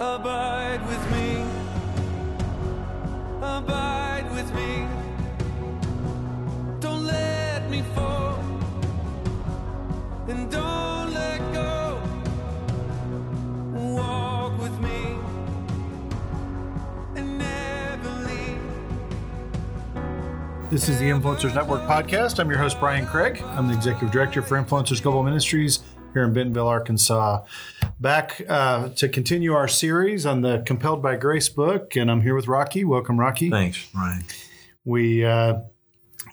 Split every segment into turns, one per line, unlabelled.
Abide with me. Abide with me. Don't let me fall. And don't let go. Walk with me. And never leave.
This is the Influencers Network podcast. I'm your host, Brian Craig. I'm the executive director for Influencers Global Ministries here in Bentonville, Arkansas. Back uh, to continue our series on the Compelled by Grace book, and I'm here with Rocky. Welcome, Rocky.
Thanks, Brian.
We uh,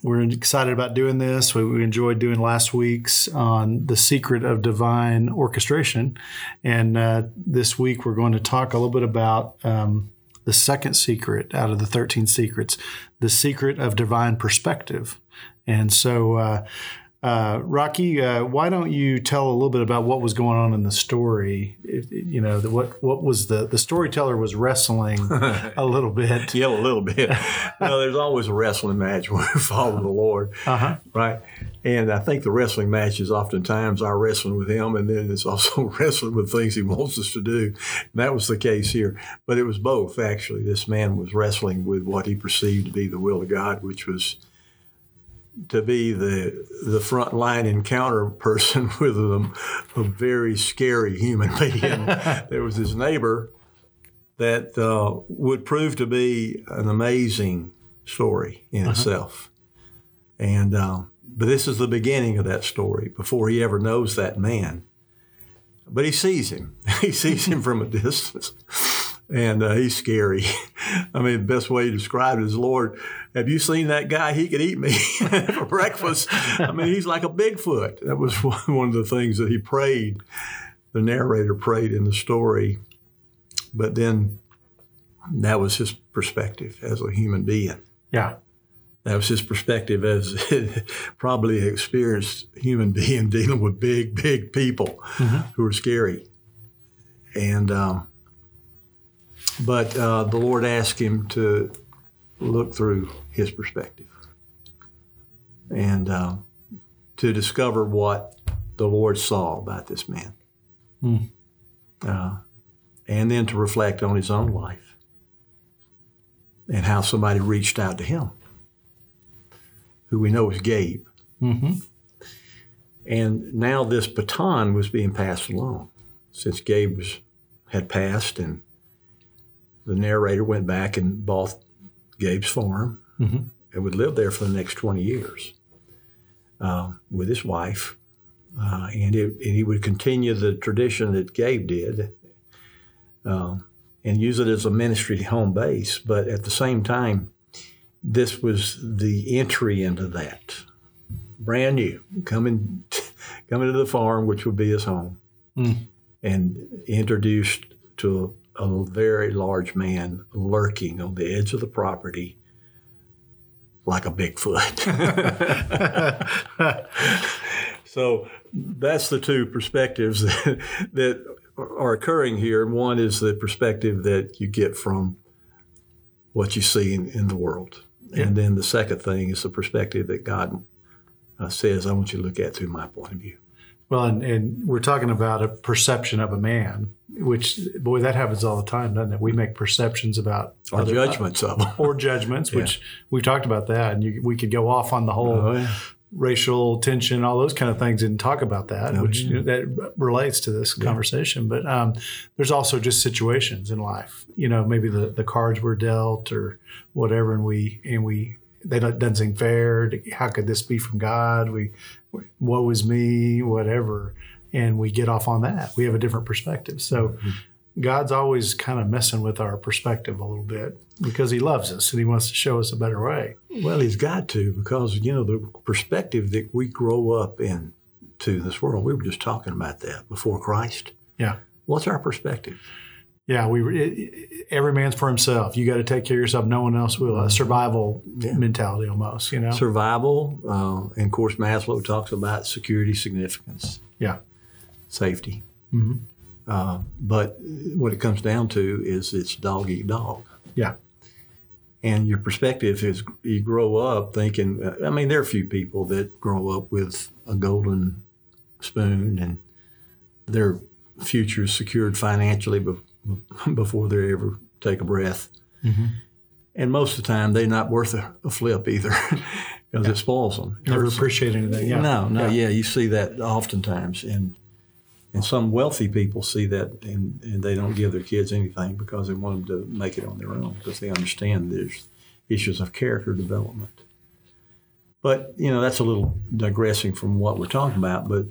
we're excited about doing this. We, we enjoyed doing last week's on the secret of divine orchestration, and uh, this week we're going to talk a little bit about um, the second secret out of the thirteen secrets, the secret of divine perspective. And so, uh, Rocky, uh, why don't you tell a little bit about what was going on in the story? If- you know, the, what what was the the storyteller was wrestling a little bit.
Yeah, a little bit. well, there's always a wrestling match when we follow the Lord,
Uh huh.
right? And I think the wrestling match is oftentimes our wrestling with Him, and then it's also wrestling with things He wants us to do. And that was the case here. But it was both, actually. This man was wrestling with what he perceived to be the will of God, which was to be the the front line encounter person with them, a very scary human being. there was his neighbor that uh, would prove to be an amazing story in itself. And um, but this is the beginning of that story before he ever knows that man. But he sees him. he sees him from a distance. And uh, he's scary. I mean, the best way to describe it is, Lord, have you seen that guy? He could eat me for breakfast. I mean, he's like a Bigfoot. That was one of the things that he prayed. The narrator prayed in the story but then that was his perspective as a human being.
Yeah.
That was his perspective as probably an experienced human being dealing with big, big people who are scary. And, um, but uh, the Lord asked him to look through his perspective and uh, to discover what the Lord saw about this man. Uh, and then to reflect on his own life and how somebody reached out to him, who we know is Gabe.
Mm-hmm.
And now this baton was being passed along since Gabe was, had passed, and the narrator went back and bought Gabe's farm
Mhm.
and would live there for the next 20 years uh, with his wife. Uh, and, it, and he would continue the tradition that Gabe did um, and use it as a ministry home base. But at the same time, this was the entry into that brand new, coming coming to the farm, which would be his home,
Mm.
and introduced to a, very large man lurking on the edge of the property like a Bigfoot. so that's the two perspectives that, that are occurring here. One is the perspective that you get from what you see in, in the world. And then the second thing is the perspective that God uh, says, I want you to look at through my point of view.
Well, and, and we're talking about a perception of a man, which boy, that happens all the time, doesn't it? We make perceptions about
Or
other-
judgments of them.
or judgments, which we've talked about that, and you, we could go off on the whole
Oh, yeah.
racial tension, all those kind of things, and talk about that,
Oh,
which
yeah.
that relates to this conversation. But um, there's also just situations in life, you know, maybe the, the cards were dealt or whatever, and we and we they don't doesn't seem fair. How could this be from God? We, woe is me, whatever, and we get off on that. We have a different perspective, so.
Mm-hmm.
God's always kind of messing with our perspective a little bit because He loves us and He wants to show us a better way.
Well, he's got to because, you know, the perspective that we grow up in to this world, we were just talking about that before Christ.
Yeah.
What's our perspective?
Yeah, we it, every man's for himself. You got to take care of yourself. No one else will. A survival mentality, almost. You know.
Survival, uh, and of course, Maslow talks about security, significance,
yeah.
safety.
Mhm.
Uh, but what it comes down to is it's dog eat dog.
Yeah.
And your perspective is you grow up thinking, I mean, there are a few people that grow up with a golden spoon and their future is secured financially before they ever take a breath.
Mhm.
And most of the time, they're not worth a, a flip either because it spoils them. It
Never appreciate anything. Yeah.
No, no,
Yeah.
yeah. you see that oftentimes, and and some wealthy people see that, and, and they don't give their kids anything because they want them to make it on their own because they understand there's issues of character development. But you know that's a little digressing from what we're talking about. But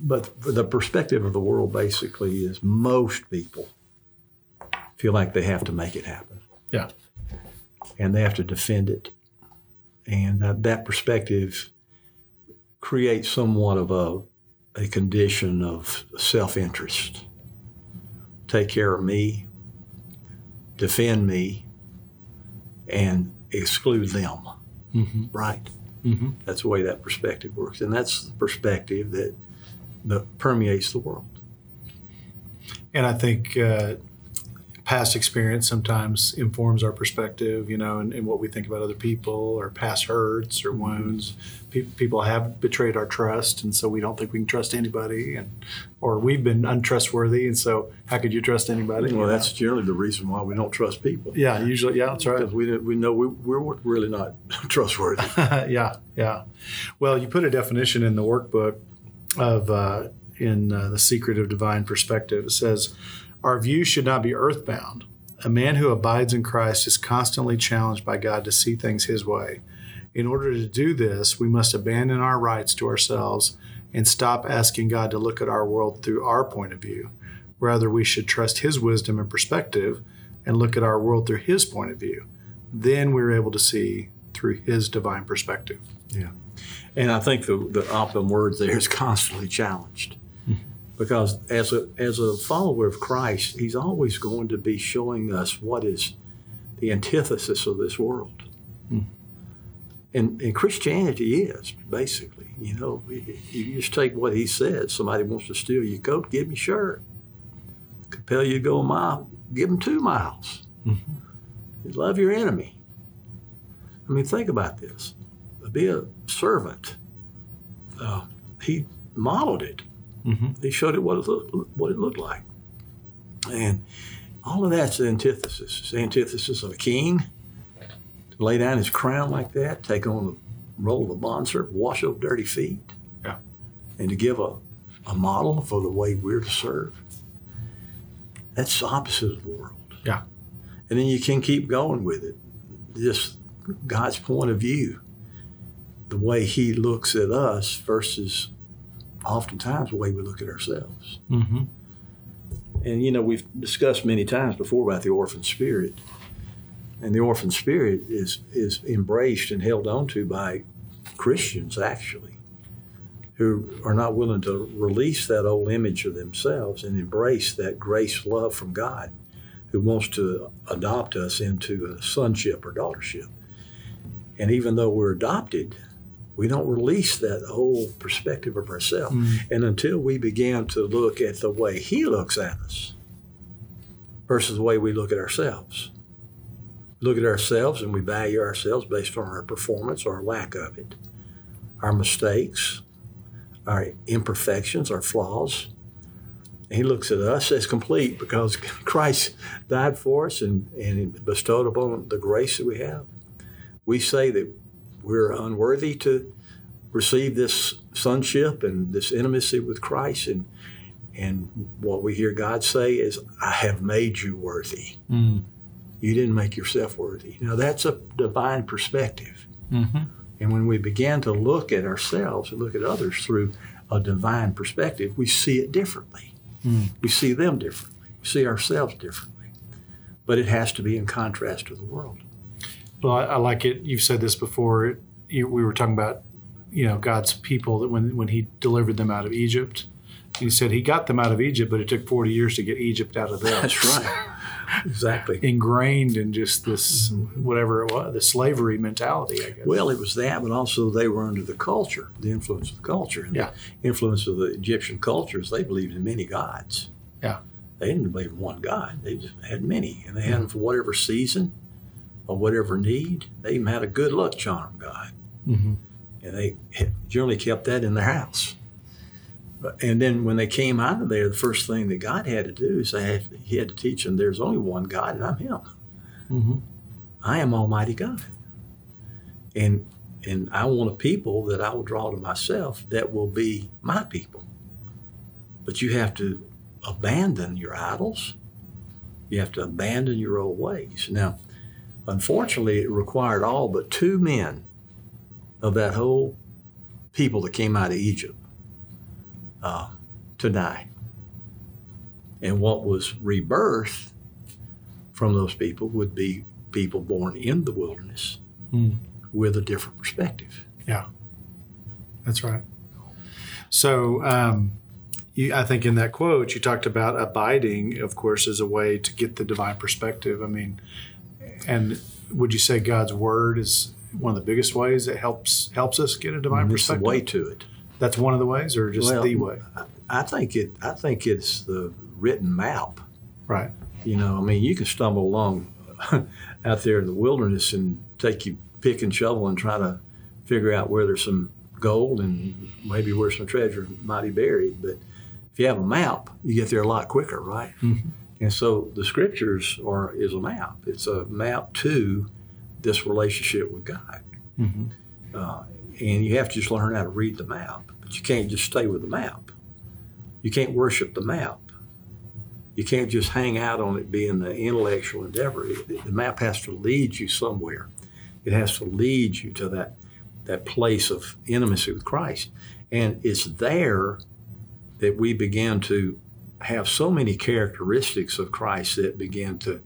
but the perspective of the world basically is most people feel like they have to make it happen
Yeah.
and they have to defend it. And that, that perspective creates somewhat of a, a condition of self interest. Take care of me, defend me, and exclude them.
Mhm.
Right?
Mhm.
That's the way that perspective works. And that's the perspective that, that permeates the world.
And I think uh, past experience sometimes informs our perspective, you know, and, and what we think about other people or past hurts or wounds. Pe- people have betrayed our trust, and so we don't think we can trust anybody, and or we've been untrustworthy, and so how could you trust anybody? you
Well,
know?
that's generally the reason why we don't trust people.
yeah, usually, yeah, that's right.
Because we, we know we, we're really not trustworthy.
yeah, yeah. Well, you put a definition in the workbook of uh, in uh, the secret of divine perspective. It says, "Our view should not be earthbound. A man who abides in Christ is constantly challenged by God to see things His way. In order to do this, we must abandon our rights to ourselves and stop asking God to look at our world through our point of view. Rather, we should trust His wisdom and perspective and look at our world through His point of view. Then we're able to see through His divine perspective." Yeah.
And I think the, the optimum word there is constantly challenged. Because as a, as a follower of Christ, he's always going to be showing us what is the antithesis of this world. And, and Christianity is, basically. You know, you just take what he said. Somebody wants to steal your coat, give him your shirt. Compel you to go a mile, give him two miles. Love your enemy. I mean, think about this be a servant. Uh, he modeled it.
Mhm.
He showed it what it, look, what it looked like. And all of that's the antithesis. It's the antithesis of a king to lay down his crown like that, take on the role of a bondservant, wash over dirty feet,
Yeah.
and to give a, a model for the way we're to serve. That's the opposite of the world.
Yeah.
And then you can keep going with it. Just God's point of view, the way He looks at us versus oftentimes the way we look at ourselves.
Mm-hmm.
And you know, we've discussed many times before about the orphan spirit. And the orphan spirit is is embraced and held onto by Christians actually, who are not willing to release that old image of themselves and embrace that grace love from God, who wants to adopt us into a sonship or daughtership. And even though we're adopted, we don't release that whole perspective of ourselves. Mm. And until we begin to look at the way He looks at us versus the way we look at ourselves, look at ourselves and we value ourselves based on our performance or lack of it, our mistakes, our imperfections, our flaws. And he looks at us as complete because Christ died for us and, and bestowed upon the grace that we have. We say that we're unworthy to receive this sonship and this intimacy with Christ. And, and what we hear God say is, I have made you worthy.
Mm.
You didn't make yourself worthy. Now, that's a divine perspective.
Mm-hmm.
And when we begin to look at ourselves and look at others through a divine perspective, we see it differently.
Mm.
We see them differently. We see ourselves differently. But it has to be in contrast to the world.
Well, I, I like it. You've said this before. You, we were talking about, you know, God's people that when when He delivered them out of Egypt, He said He got them out of Egypt, but it took forty years to get Egypt out of them.
That's right. exactly.
Ingrained in just this whatever it was, the slavery mentality. I guess.
Well, it was that, but also they were under the culture, the influence of the culture. And
Yeah.
The influence of the Egyptian cultures, they believed in many gods.
Yeah.
They didn't believe in one God. They just had many. And they had them mm. for whatever season or whatever need. They even had a good luck charm God.
Mhm.
And they generally kept that in their house. And then when they came out of there, the first thing that God had to do is they had, He had to teach them there's only one God, and I'm Him.
Mhm.
I am Almighty God. And and I want a people that I will draw to myself that will be my people. But you have to abandon your idols. You have to abandon your old ways. Now, unfortunately, it required all but two men of that whole people that came out of Egypt uh, to die. And what was rebirth from those people would be people born in the wilderness
Mm.
with a different perspective.
Yeah, that's right. So, um, you, I think in that quote, you talked about abiding, of course, as a way to get the divine perspective. I mean, and would you say God's word is one of the biggest ways that helps helps us get a divine
it's the
perspective?
way to it.
That's one of the ways, or just
Well,
the way?
I think it. I think it's the written map.
Right.
You know, I mean, you can stumble along out there in the wilderness and take your pick and shovel and try to figure out where there's some gold and maybe where some treasure might be buried. But if you have a map, you get there a lot quicker, right?
Mhm.
And so the scriptures are is a map. It's a map to this relationship with God.
Mhm.
Uh, and you have to just learn how to read the map. But you can't just stay with the map. You can't worship the map. You can't just hang out on it being the intellectual endeavor. It- the map has to lead you somewhere. It has to lead you to that that place of intimacy with Christ. And it's there that we begin to have so many characteristics of Christ that begin to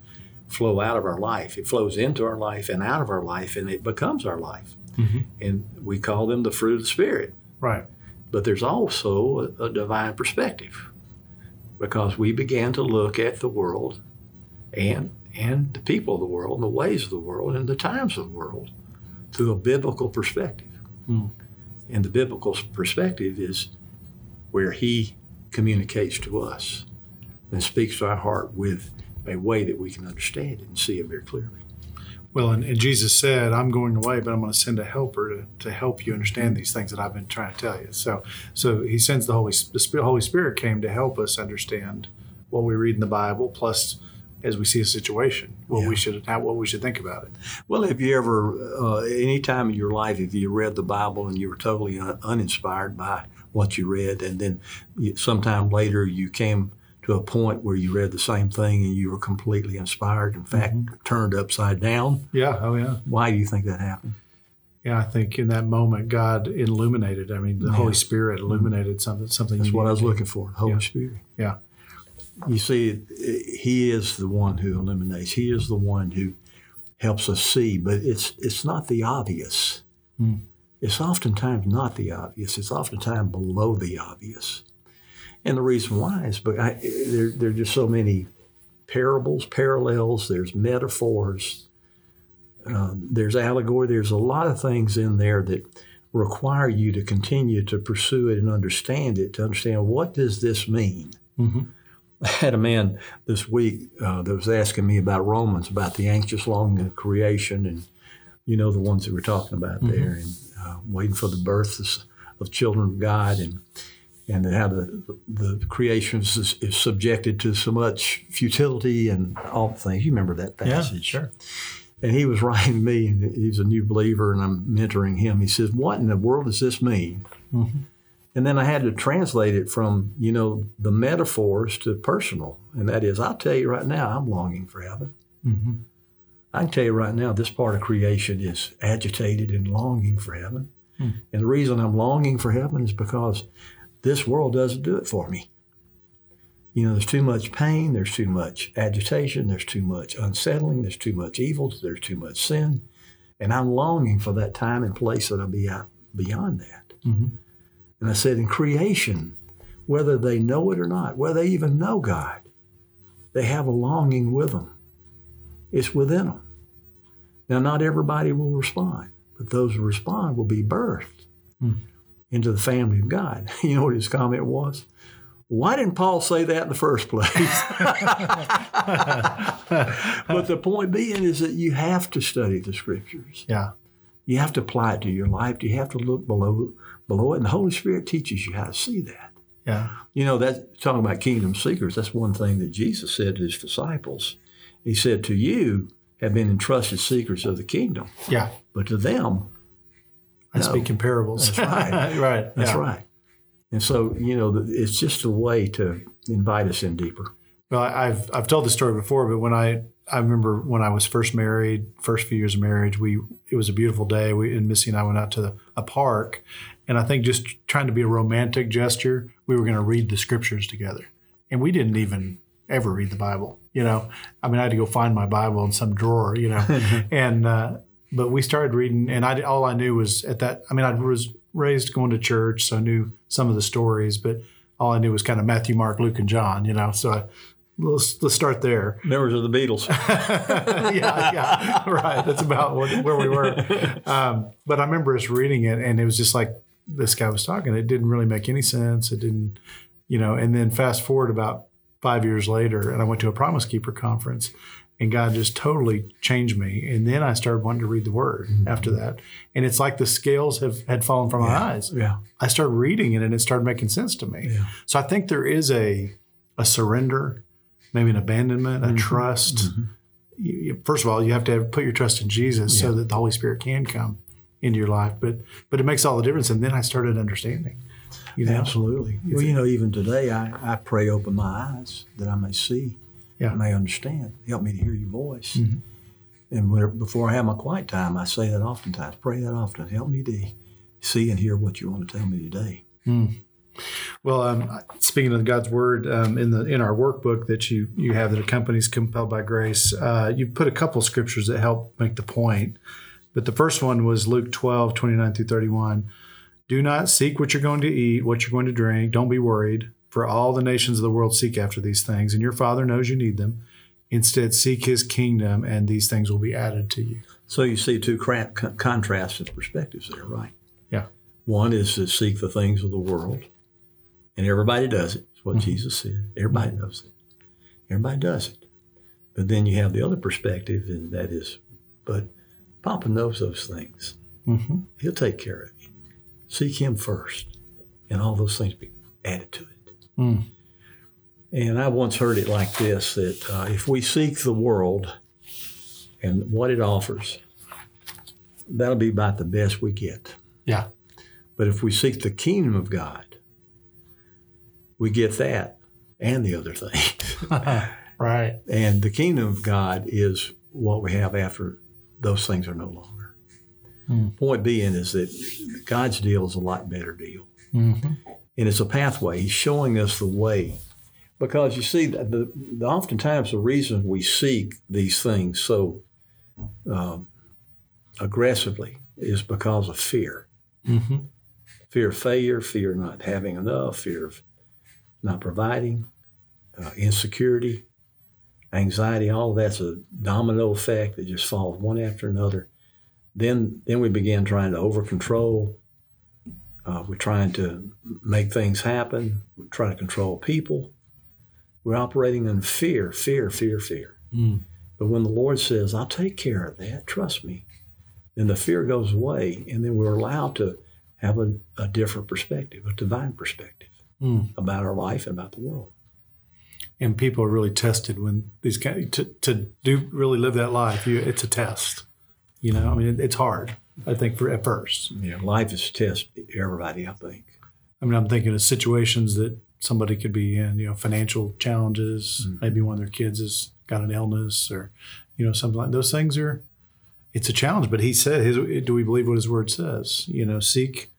flow out of our life. It flows into our life and out of our life, and it becomes our life.
Mhm.
And we call them the fruit of the Spirit.
Right.
But there's also a, a divine perspective because we began to look at the world and and the people of the world and the ways of the world and the times of the world through a biblical perspective.
Hmm.
And the biblical perspective is where he communicates to us and speaks to our heart with a way that we can understand it and see it very clearly.
Well, and, and Jesus said, I'm going away, but I'm going to send a helper to, to help you understand these things that I've been trying to tell you. So, so he sends the Holy, the Spirit, Holy Spirit came to help us understand what we read in the Bible, plus as we see a situation, what
Yeah.
we should, how, what we should think about it.
Well, have you ever, uh, any time in your life, if you read the Bible and you were totally un- uninspired by what you read, and then sometime later you came to a point where you read the same thing and you were completely inspired, in fact, turned upside down?
Yeah. Oh, yeah.
Why do you think that happened?
Yeah. I think in that moment, God illuminated. I mean, the
Yeah.
Holy Spirit illuminated something. Something.
That's what I was looking for, the Holy
Yeah.
Spirit.
Yeah.
You see, He is the one who illuminates. He is the one who helps us see, but it's it's not the obvious.
Hmm.
It's oftentimes not the obvious. It's oftentimes below the obvious. And the reason why is because I, there, there are just so many parables, parallels, there's metaphors, um, there's allegory, there's a lot of things in there that require you to continue to pursue it and understand it, to understand what does this mean?
Mhm.
I had a man this week uh, that was asking me about Romans, about the anxious longing of creation, and you know the ones that we're talking about there, and uh, waiting for the birth of, of children of God, and and how the the creation is, is subjected to so much futility and all the things. You remember that passage?
Sure.
And he was writing to me, and he's a new believer, and I'm mentoring him. He says, "What in the world does this mean?"
Mhm.
And then I had to translate it from, you know, the metaphors to personal. And that is, I'll tell you right now, I'm longing for heaven.
hmm
I can tell you right now, this part of creation is agitated and longing for heaven.
Hmm.
And the reason I'm longing for heaven is because this world doesn't do it for me. You know, there's too much pain, there's too much agitation, there's too much unsettling, there's too much evil, there's too much sin. And I'm longing for that time and place that'll be out beyond that.
Mhm.
And I said, in creation, whether they know it or not, whether they even know God, they have a longing with them. It's within them. Now, not everybody will respond, but those who respond will be birthed
Hmm.
into the family of God. You know what his comment was? Why didn't Paul say that in the first place? but the point being is that you have to study the scriptures.
Yeah.
You have to apply it to your life. You have to look below below it, and the Holy Spirit teaches you how to see that.
Yeah.
You know, that talking about kingdom seekers, that's one thing that Jesus said to his disciples. He said, To you have been entrusted secrets of the kingdom,
Yeah.
but to them,
I
No.
speak in parables.
That's right.
right.
that's
yeah.
right. And so, you know, it's just a way to invite us in deeper.
Well, I've I've told this story before, but when I I remember when I was first married, first few years of marriage, we it was a beautiful day. We and Missy and I went out to a park, and I think just trying to be a romantic gesture, we were going to read the scriptures together, and we didn't even ever read the Bible. You know, I mean, I had to go find my Bible in some drawer. You know, and uh, but we started reading, and I all I knew was at that. I mean, I was raised going to church, so I knew some of the stories, but all I knew was kind of Matthew, Mark, Luke, and John. You know, so I, let's let's start there.
Members of the Beatles.
yeah, yeah, right. That's about what, where we were. Um, but I remember us reading it, and it was just like this guy was talking. It didn't really make any sense. It didn't, you know. And then fast forward about five years later, and I went to a Promise Keeper conference, and God just totally changed me. And then I started wanting to read the Word mm-hmm. after that, and it's like the scales have had fallen from my eyes.
yeah.
I started reading it, and it started making sense to me.
Yeah.
So I think there is a a surrender, maybe an abandonment, a mm-hmm. trust. Mm-hmm. You, you- first of all, you have to have, put your trust in Jesus so that the Holy Spirit can come into your life. But but it makes all the difference. And then I started understanding.
Absolutely. Well, you know, even today, I, I pray open my eyes that I may see,
Yeah.
I may understand. Help me to hear your voice.
Mhm.
And before I have my quiet time, I say that oftentimes. Pray that often. Help me to see and hear what you want to tell me today.
Well, um, speaking of God's word um, in the in our workbook that you you have that accompanies compelled by grace, uh, you put a couple scriptures that help make the point. But the first one was Luke 12, 29 through 31. Do not seek what you're going to eat, what you're going to drink. Don't be worried, for all the nations of the world seek after these things, and your Father knows you need them. Instead, seek his kingdom, and these things will be added to you.
So you see two contrasts of perspectives there, right?
Yeah.
One is to seek the things of the world, and everybody does it. It's what
Mm-hmm.
Jesus said. Everybody knows it. Everybody does it. But then you have the other perspective, and that is, but Papa knows those things.
Mm-hmm.
He'll take care of you. Seek Him first, and all those things be added to it.
Mm.
And I once heard it like this: that uh, if we seek the world and what it offers, that'll be about the best we get.
Yeah.
But if we seek the kingdom of God, we get that and the other things.
right.
and the kingdom of God is what we have after those things are no longer.
Hmm.
Point being is that God's deal is a lot better deal.
Mm-hmm.
And it's a pathway. He's showing us the way. Because you see, the, the, the oftentimes the reason we seek these things so um, aggressively is because of fear
Mm-hmm.
fear of failure, fear of not having enough, fear of not providing, uh, insecurity, anxiety. All of that's a domino effect that just falls one after another. Then, then we begin trying to over control. Uh, we're trying to make things happen. We're trying to control people. We're operating in fear, fear, fear, fear.
Mm.
But when the Lord says, I'll take care of that, trust me, then the fear goes away, and then we're allowed to have a, a different perspective, a divine perspective
Mm.
about our life and about the world.
and people are really tested when these kind to, to do really live that life you it's a test you know i mean it's hard i think for at first.
You know, life is a test everybody, I think.
i mean i'm thinking of situations that somebody could be in you know financial challenges mm-hmm. maybe one of their kids has got an illness or you know something like those things are it's a challenge but he said his, do we believe what his word says? You know seek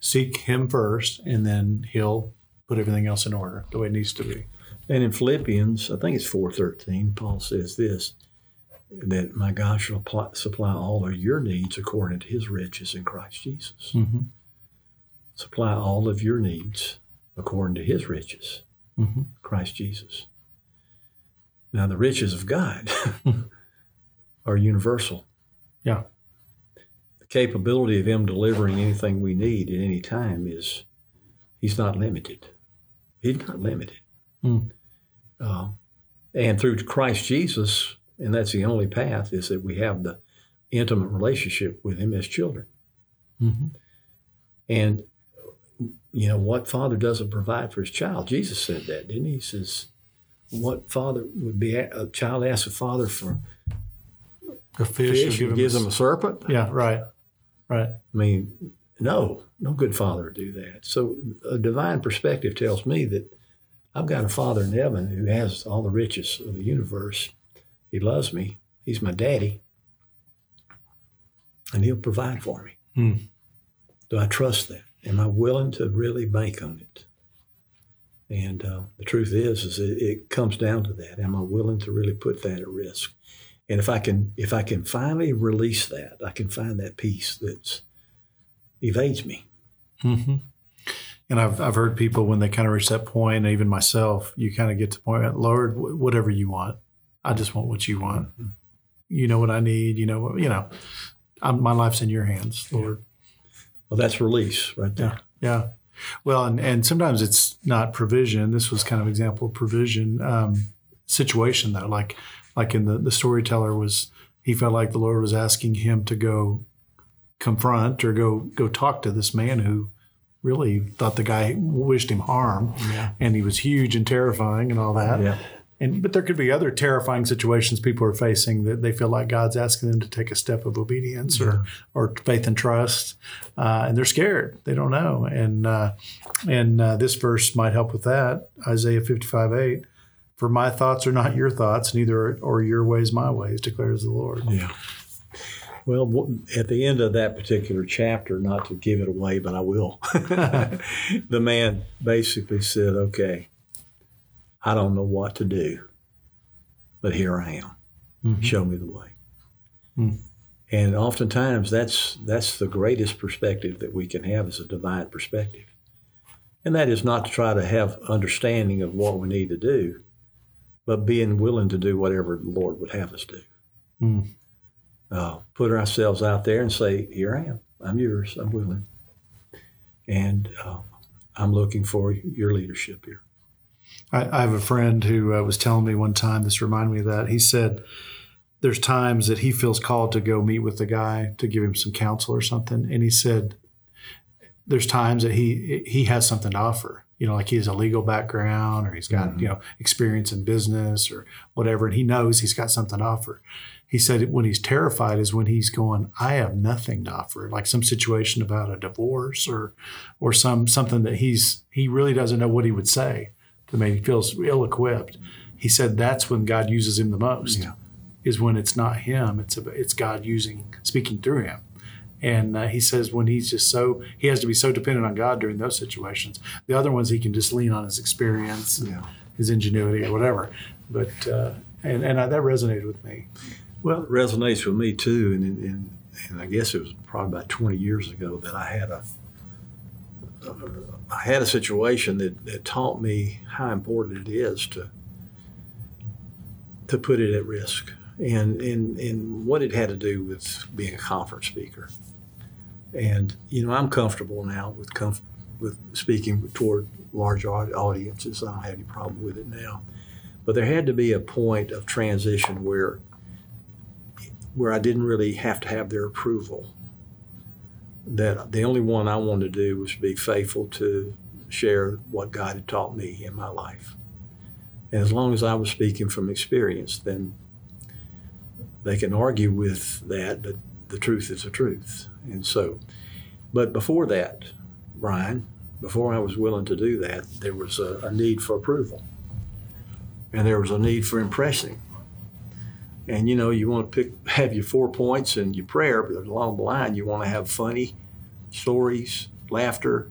seek him first and then he'll put everything else in order the way it needs to be.
And in Philippians, I think it's 4.13, Paul says this, that my God shall apply, supply all of your needs according to his riches in Christ Jesus.
mm-hmm.
Supply all of your needs according to his riches,
Mm-hmm.
Christ Jesus. Now, the riches of God are universal.
Yeah.
The capability of him delivering anything we need at any time is, he's not limited. He's not limited.
Mm.
Uh, and through Christ Jesus, and that's the only path, is that we have the intimate relationship with him as children.
Mm-hmm.
And you know, what father doesn't provide for his child? Jesus said that, didn't he? He says, what father would be a, a child asks a father for
A fish,
fish
give
gives
him
him a serpent?
yeah, right, right.
I mean, no, no good father would do that. So a divine perspective tells me that I've got a father in heaven who has all the riches of the universe. He loves me. He's my daddy. And he'll provide for me.
Hmm.
Do I trust that? Am I willing to really bank on it? And uh, the truth is, is it, it comes down to that. Am I willing to really put that at risk? And if I can, if I can finally release that, I can find that peace that's evades me.
hmm And I've, I've heard people when they kind of reach that point, even myself, you kind of get to the point, Lord, whatever you want, I just want what you want. You know what I need. You know what you know. I'm, my life's in your hands, Lord.
Well, that's release right there.
Yeah. Well, and, and sometimes it's not provision. This was kind of example of provision um, situation though. Like like in the the storyteller was he felt like the Lord was asking him to go confront or go go talk to this man who really thought the guy wished him harm
Yeah.
and he was huge and terrifying and all that.
Yeah.
And but there could be other terrifying situations people are facing that they feel like God's asking them to take a step of obedience or or faith and trust, uh, and they're scared. They don't know. And uh, and uh, this verse might help with that. Isaiah fifty five eight. For my thoughts are not your thoughts, neither are your ways my ways, declares the Lord.
Yeah. Well, at the end of that particular chapter, not to give it away, but I will, the man basically said, Okay, I don't know what to do, but here I am.
Mhm.
Show me the way.
Mm.
And oftentimes, that's, that's the greatest perspective that we can have is a divine perspective. And that is not to try to have understanding of what we need to do, but being willing to do whatever the Lord would have us do
Mm.
uh, put ourselves out there and say, "Here I am. I'm yours. I'm willing, and uh, I'm looking for your leadership here."
I, I have a friend who uh, was telling me one time. This reminded me of that. He said there's times that he feels called to go meet with the guy to give him some counsel or something, and he said there's times that he he has something to offer. You know, like he has a legal background or he's got you know experience in business or whatever, and he knows he's got something to offer. He said when he's terrified is when he's going, I have nothing to offer, like some situation about a divorce or or some something that he's he really doesn't know what he would say to me. He feels ill equipped. He said that's when God uses him the most.
Yeah.
Is when it's not him, it's a, it's God using speaking through him. And uh, he says when he's just so he has to be so dependent on God during those situations. The other ones he can just lean on his experience,
Yeah.
his ingenuity, or whatever. But uh, and and I, that resonated with me.
Well, it resonates with me too, and and, and I guess it was probably about 20 years ago that I had a I had a situation that, that taught me how important it is to to put it at risk, and and and what it had to do with being a conference speaker. And you know, I'm comfortable now with comf- with speaking toward large audiences. I don't have any problem with it now. But there had to be a point of transition where where I didn't really have to have their approval. That the only one I wanted to do was be faithful to share what God had taught me in my life. And as long as I was speaking from experience, then they can argue with that, but the truth is the truth. And so, but before that, Brian, before I was willing to do that, there was a, a need for approval. And there was a need for impressing. And you know, you want to pick have your four points and your prayer, but along the line, you want to have funny stories, laughter.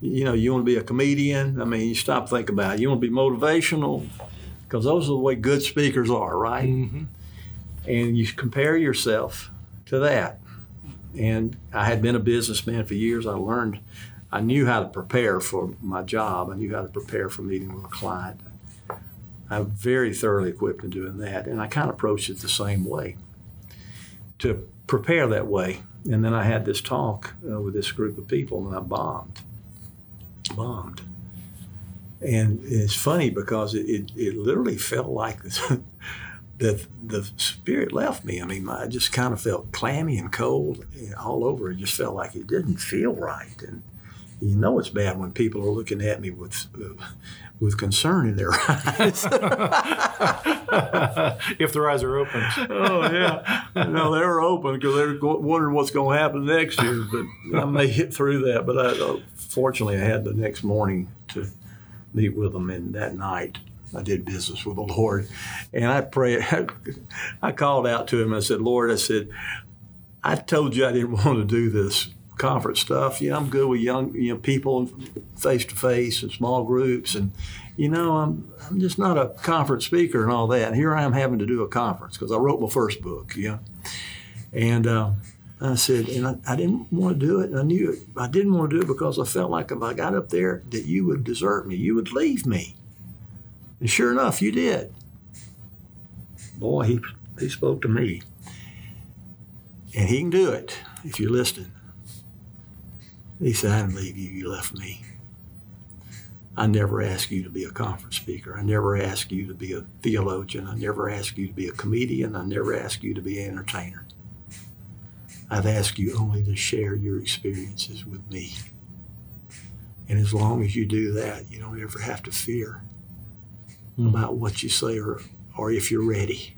You know, you want to be a comedian. I mean, you stop think about it. You want to be motivational, because those are the way good speakers are, right?
Mm-hmm.
and you compare yourself to that. And I had been a businessman for years. I learned, I knew how to prepare for my job. I knew how to prepare for meeting with a client. I'm very thoroughly equipped in doing that. And I kind of approached it the same way to prepare that way. And then I had this talk uh, with this group of people and I bombed. Bombed. And it's funny because it, it, it literally felt like that the spirit left me. I mean, I just kind of felt clammy and cold all over. It just felt like it didn't feel right. And You know it's bad when people are looking at me with uh, with concern in their eyes.
if their eyes are open.
oh yeah, no, they're open because they're go- wondering what's going to happen next year. But I may hit through that. But I, uh, fortunately, I had the next morning to meet with them, and that night I did business with the Lord, and I prayed. I called out to him. I said, "Lord," I said, "I told you I didn't want to do this." Conference stuff. Know, I'm good with young you know people face to face and small groups, and you know, I'm I'm just not a conference speaker and all that. And here I am having to do a conference because I wrote my first book. Yeah, and. Uh, I said, and I, I, didn't want to do it. I knew it. I didn't want to do it because I felt like if I got up there, that you would desert me. You would leave me. And sure enough, you did. Boy, he, he spoke to me. And he can do it if you're listening. He said, I didn't leave you, you left me. I never asked you to be a conference speaker. I never asked you to be a theologian. I never asked you to be a comedian. I never asked you to be an entertainer. I've asked you only to share your experiences with me. And as long as you do that, you don't ever have to fear mm. about what you say or, or if you're ready.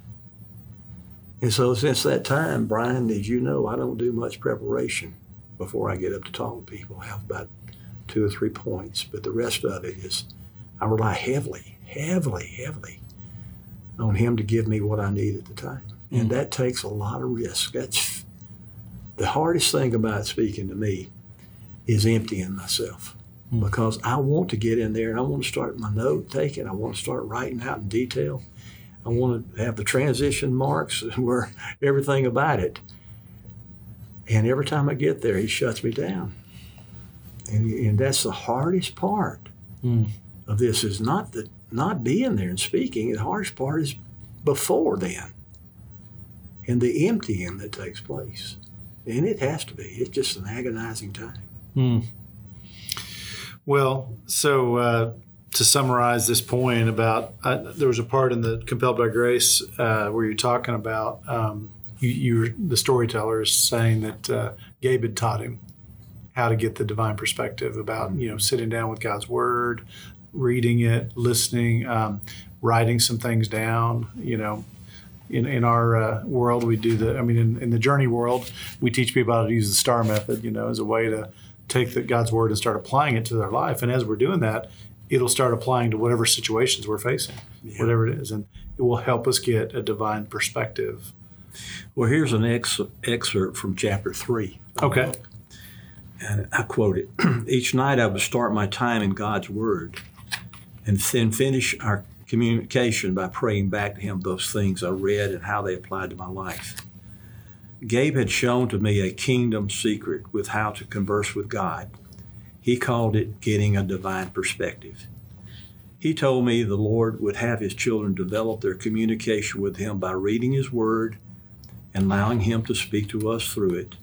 And so since that time, Brian, as you know, I don't do much preparation before I get up to talk to people. I have about two or three points, but the rest of it is I rely heavily, heavily, heavily on him to give me what I need at the time. Mm-hmm. And that takes a lot of risk. That's the hardest thing about speaking to me is emptying myself mm-hmm. because I want to get in there and I want to start my note taking. I want to start writing out in detail. I want to have the transition marks where everything about it and every time I get there, he shuts me down. And, and that's the hardest part mm. of this is not the not being there and speaking. The hardest part is before then and the emptying that takes place. And it has to be. It's just an agonizing time.
Mm. Well, so uh, to summarize this point about, uh, there was a part in the Compelled by Grace uh, where you're talking about um, you, you the storyteller is saying that uh, Gabe had taught him how to get the divine perspective about you know sitting down with God's word, reading it, listening, um, writing some things down. You know, in in our uh, world we do the. I mean, in, in the journey world, we teach people how to use the STAR method. You know, as a way to take the, God's word and start applying it to their life. And as we're doing that, it'll start applying to whatever situations we're facing, yeah. whatever it is, and it will help us get a divine perspective
well, here's an ex- excerpt from chapter 3.
Okay.
And I quote it Each night I would start my time in God's Word and then finish our communication by praying back to Him those things I read and how they applied to my life. Gabe had shown to me a kingdom secret with how to converse with God. He called it getting a divine perspective. He told me the Lord would have His children develop their communication with Him by reading His Word and allowing Him to speak to us through it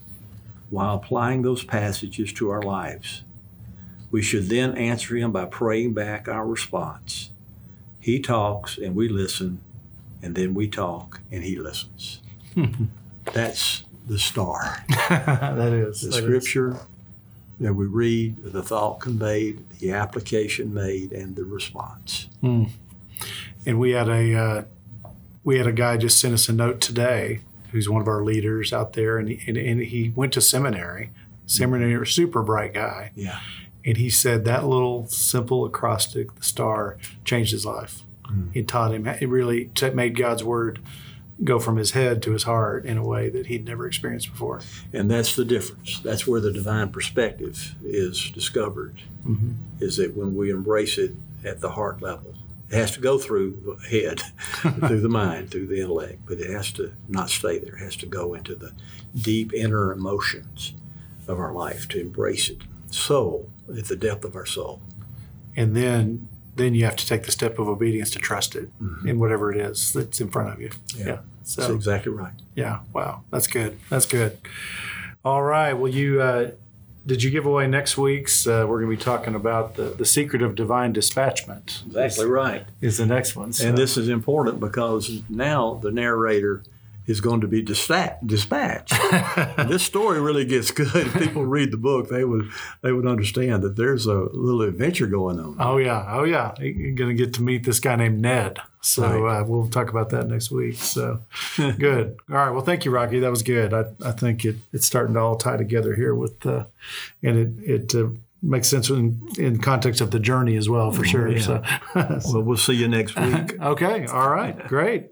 while applying those passages to our lives. We should then answer Him by praying back our response. He talks and we listen, and then we talk and He listens. That's the star.
that is.
The
that
scripture is. that we read, the thought conveyed, the application made, and the response.
Hmm. And we had a uh, we had a guy just send us a note today who's one of our leaders out there, and he, and, and he went to seminary. Seminary, super bright guy.
Yeah.
And he said that little simple acrostic, the star, changed his life. Mm. It taught him. It really made God's word go from his head to his heart in a way that he'd never experienced before.
And that's the difference. That's where the divine perspective is discovered. Mm-hmm. Is that when we embrace it at the heart level, it has to go through the head, through the mind, through the intellect, but it has to not stay there. It has to go into the deep inner emotions of our life to embrace it. Soul, at the depth of our soul.
And then then you have to take the step of obedience to trust it mm-hmm. in whatever it is that's in front of you.
Yeah. yeah. So, that's exactly right.
Yeah. Wow. That's good. That's good. All right. Well, you uh, did you give away next week's? Uh, we're going to be talking about the, the secret of divine dispatchment.
Exactly right.
Is the next one.
So. And this is important because now the narrator is going to be dispatched. this story really gets good. If people read the book, they would they would understand that there's a little adventure going on.
Oh yeah, oh yeah. You're gonna get to meet this guy named Ned. So uh, we'll talk about that next week. So good. All right. Well, thank you, Rocky. That was good. I, I think it, it's starting to all tie together here with, uh, and it it uh, makes sense in, in context of the journey as well, for sure. So,
Well, we'll see you next week.
okay. All right. Great.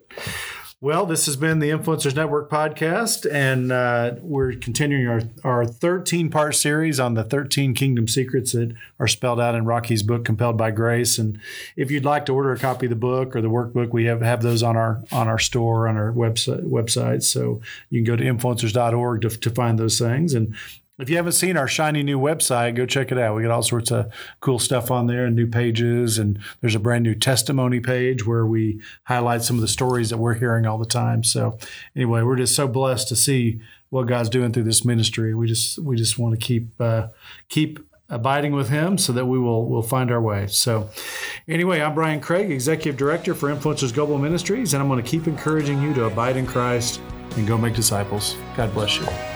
Well, this has been the Influencers Network podcast, and uh, we're continuing our, our 13 part series on the 13 kingdom secrets that are spelled out in Rocky's book, Compelled by Grace. And if you'd like to order a copy of the book or the workbook, we have, have those on our on our store, on our website. website. So you can go to influencers.org to, to find those things. And if you haven't seen our shiny new website, go check it out. We got all sorts of cool stuff on there and new pages. And there's a brand new testimony page where we highlight some of the stories that we're hearing all the time. So anyway, we're just so blessed to see what God's doing through this ministry. We just we just want to keep uh, keep abiding with Him so that we will will find our way. So anyway, I'm Brian Craig, Executive Director for Influencers Global Ministries, and I'm going to keep encouraging you to abide in Christ and go make disciples. God bless you.